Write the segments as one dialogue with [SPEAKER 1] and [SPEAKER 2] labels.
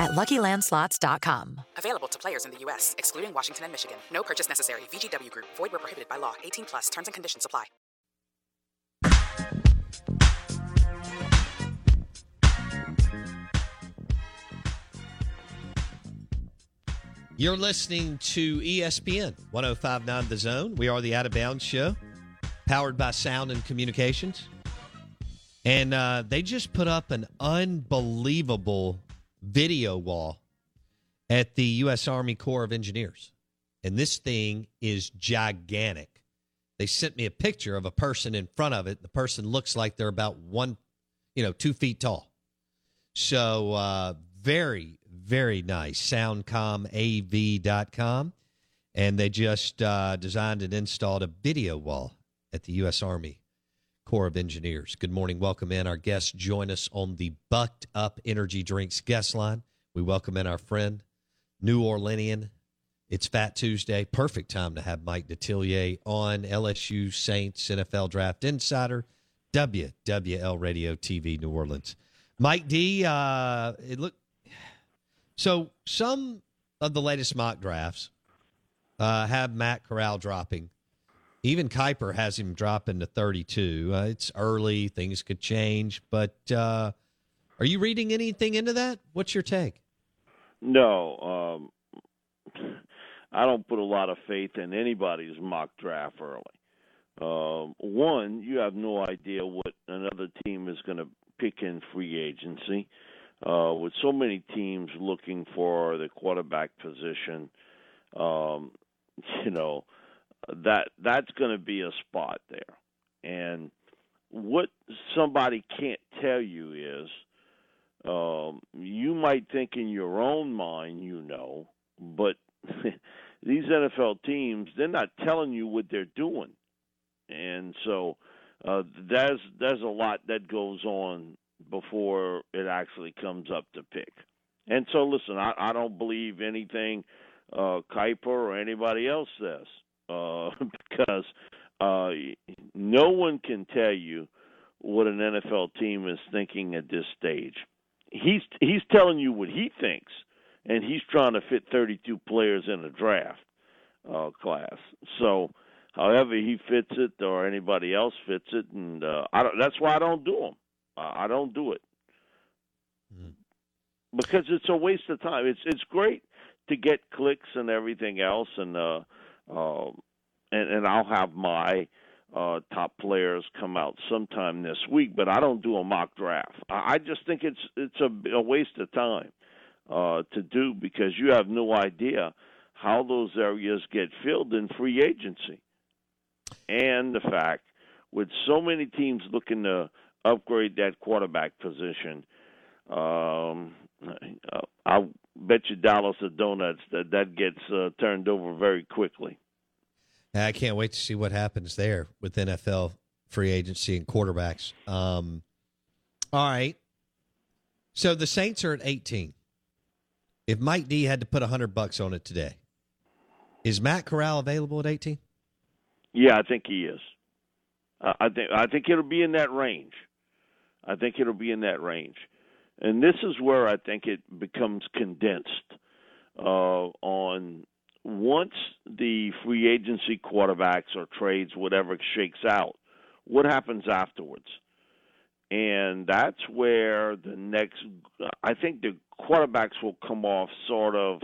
[SPEAKER 1] at LuckyLandSlots.com.
[SPEAKER 2] Available to players in the U.S., excluding Washington and Michigan. No purchase necessary. VGW Group. Void where prohibited by law. 18 plus. Terms and conditions apply.
[SPEAKER 3] You're listening to ESPN 1059 The Zone. We are the Out of Bounds Show, powered by Sound and Communications. And uh, they just put up an unbelievable video wall at the U.S. Army Corps of Engineers. And this thing is gigantic. They sent me a picture of a person in front of it. The person looks like they're about one, you know, two feet tall. So uh, very, very nice. Soundcomav.com. And they just uh, designed and installed a video wall at the U.S. Army Corps of Engineers. Good morning. Welcome in. Our guests join us on the Bucked Up Energy Drinks guest line. We welcome in our friend, New Orleanian. It's Fat Tuesday. Perfect time to have Mike Detillier on LSU Saints NFL Draft Insider, WWL Radio TV New Orleans. Mike D, uh, it look so some of the latest mock drafts uh, have Matt Corral dropping. Even Kiper has him dropping to 32. Uh, it's early; things could change. But uh, are you reading anything into that? What's your take?
[SPEAKER 4] No, um, I don't put a lot of faith in anybody's mock draft early. Um, one, you have no idea what another team is going to pick in free agency. Uh, with so many teams looking for the quarterback position, um, you know that that's going to be a spot there. And what somebody can't tell you is, um, you might think in your own mind you know, but these NFL teams they're not telling you what they're doing, and so uh, there's there's a lot that goes on before it actually comes up to pick. And so, listen, I, I don't believe anything uh, Kiper or anybody else says uh, because uh, no one can tell you what an NFL team is thinking at this stage. He's he's telling you what he thinks, and he's trying to fit 32 players in a draft uh, class. So, however he fits it, or anybody else fits it, and uh, I don't, that's why I don't do them. I don't do it because it's a waste of time. It's it's great to get clicks and everything else, and uh, uh, and and I'll have my uh, top players come out sometime this week, but I don't do a mock draft. I, I just think it's it's a, a waste of time uh, to do because you have no idea how those areas get filled in free agency, and the fact with so many teams looking to upgrade that quarterback position. Um, I bet you dollars of donuts that that gets uh, turned over very quickly.
[SPEAKER 3] I can't wait to see what happens there with NFL free agency and quarterbacks. Um, all right. So the Saints are at 18. If Mike D had to put 100 bucks on it today, is Matt Corral available at 18?
[SPEAKER 4] Yeah, I think he is. Uh, I think I think it'll be in that range. I think it'll be in that range, and this is where I think it becomes condensed uh, on once the free agency quarterbacks or trades, whatever shakes out, what happens afterwards? And that's where the next, I think the quarterbacks will come off sort of,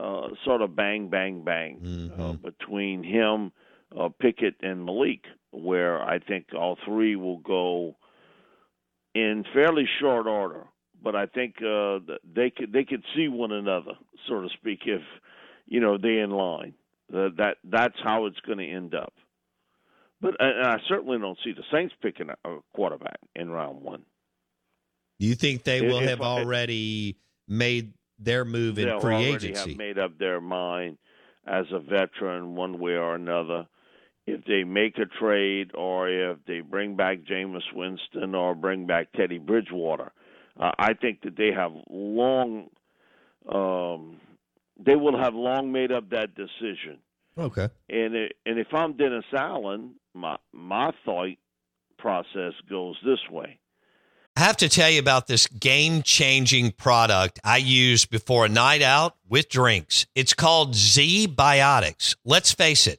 [SPEAKER 4] uh, sort of bang, bang, bang
[SPEAKER 3] Mm-hmm.
[SPEAKER 4] uh, between him, uh, Pickett, and Malik, where I think all three will go in fairly short order. But I think uh, they could they could see one another, so to speak, if you know they in line. Uh, that that's how it's going to end up. But and I certainly don't see the Saints picking a, quarterback in round one.
[SPEAKER 3] Do you think they will
[SPEAKER 4] if
[SPEAKER 3] have already made their move in free agency?
[SPEAKER 4] Have made up their mind as a veteran, one way or another. If they make a trade, or if they bring back Jameis Winston, or bring back Teddy Bridgewater, uh, I think that they have long. Um, they will have long made up that decision.
[SPEAKER 3] Okay.
[SPEAKER 4] And it, and if I'm Dennis Allen, my my thought process goes this way.
[SPEAKER 3] I have to tell you about this game changing product I use before a night out with drinks. It's called ZBiotics. Let's face it,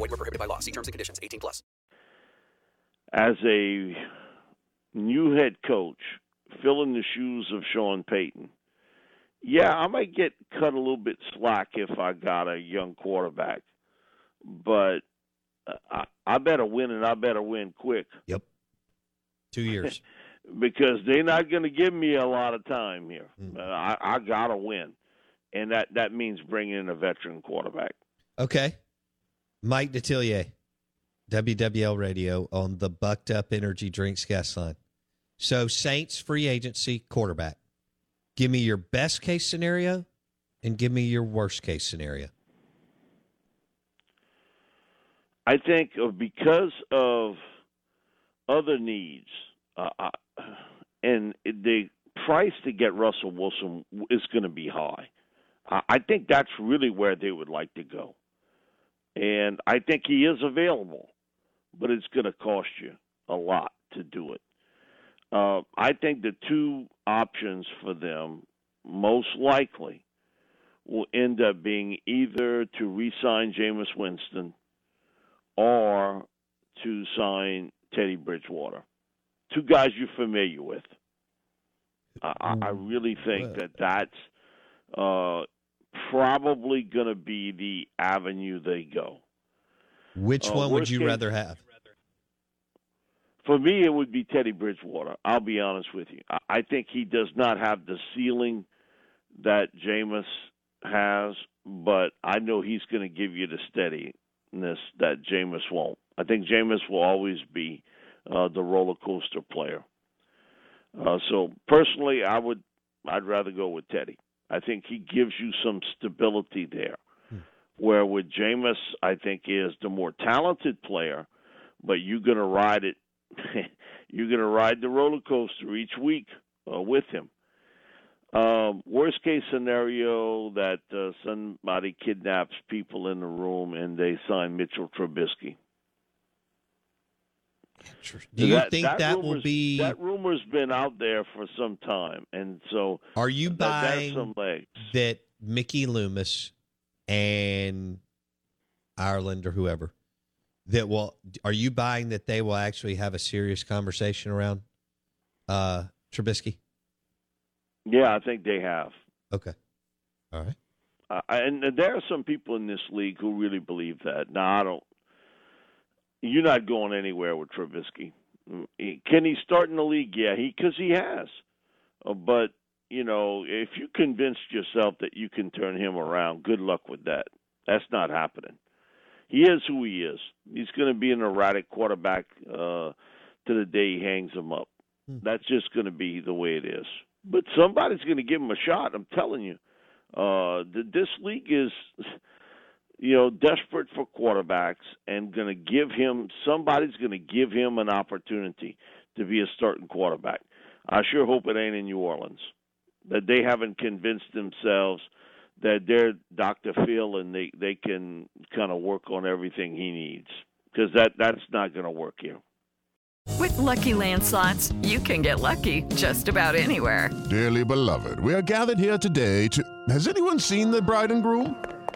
[SPEAKER 5] Void were prohibited by law. See terms and conditions. 18 plus.
[SPEAKER 4] As a new head coach, filling the shoes of Sean Payton, yeah, I might get cut a little bit slack if I got a young quarterback, but I, I better win and I better win quick
[SPEAKER 3] Yep. Two years.
[SPEAKER 4] because they're not going to give me a lot of time here. Uh, I, I got to win, and that that means bringing in a veteran quarterback.
[SPEAKER 3] Okay. Mike Detillier, WWL Radio on the Bucked Up Energy Drinks guest line. So, Saints free agency quarterback. Give me your best case scenario and give me your worst case scenario.
[SPEAKER 4] I think because of other needs, uh, uh, and the price to get Russell Wilson is going to be high. I think that's really where they would like to go. And I think he is available, but it's going to cost you a lot to do it. Uh, I think the two options for them most likely will end up being either to re-sign Jameis Winston or to sign Teddy Bridgewater. Two guys you're familiar with. I, I really think that that's uh, probably going to be the avenue they go.
[SPEAKER 3] Which
[SPEAKER 4] Uh,
[SPEAKER 3] one would you
[SPEAKER 4] case-
[SPEAKER 3] rather have?
[SPEAKER 4] For me, it would be Teddy Bridgewater. I'll be honest with you. I, think he does not have the ceiling that Jameis has, but I know he's going to give you the steadiness that Jameis won't. I think Jameis will always be uh, the roller coaster player. Uh, so personally, I would I'd rather go with Teddy. I think he gives you some stability there. Where with Jameis, I think is the more talented player, but you're going to ride it. you're going to ride the roller coaster each week uh, with him. Um, worst case scenario that uh, somebody kidnaps people in the room and they sign Mitchell Trubisky.
[SPEAKER 3] Do you think that will be?
[SPEAKER 4] that rumor's been out there for some time, and so
[SPEAKER 3] Are you
[SPEAKER 4] that,
[SPEAKER 3] buying
[SPEAKER 4] some legs.
[SPEAKER 3] that Mickey Loomis and Ireland or whoever that will? Are you buying that they will actually have a serious conversation around uh, Trubisky?
[SPEAKER 4] Yeah, I think they have.
[SPEAKER 3] Okay, all right.
[SPEAKER 4] Uh, and there are some people in this league who really believe that. Now, I don't. You're not going anywhere with Trubisky. Can he start in the league? Yeah, he because he has. Uh, but you know, if you convinced yourself that you can turn him around, good luck with that. That's not happening. He is who he is. He's going to be an erratic quarterback uh, to the day he hangs him up. That's just going to be the way it is. But somebody's going to give him a shot. I'm telling you. Uh, this league is, you know, desperate for quarterbacks and going to give him somebody's going to give him an opportunity to be a starting quarterback. I sure hope it ain't in New Orleans. That they haven't convinced themselves that they're Dr. Phil and they they can kind of work on everything he needs because that that's not going to work here.
[SPEAKER 6] With Lucky Land slots, you can get lucky just about anywhere.
[SPEAKER 7] Dearly beloved, we are gathered here today to. Has anyone seen the bride and groom?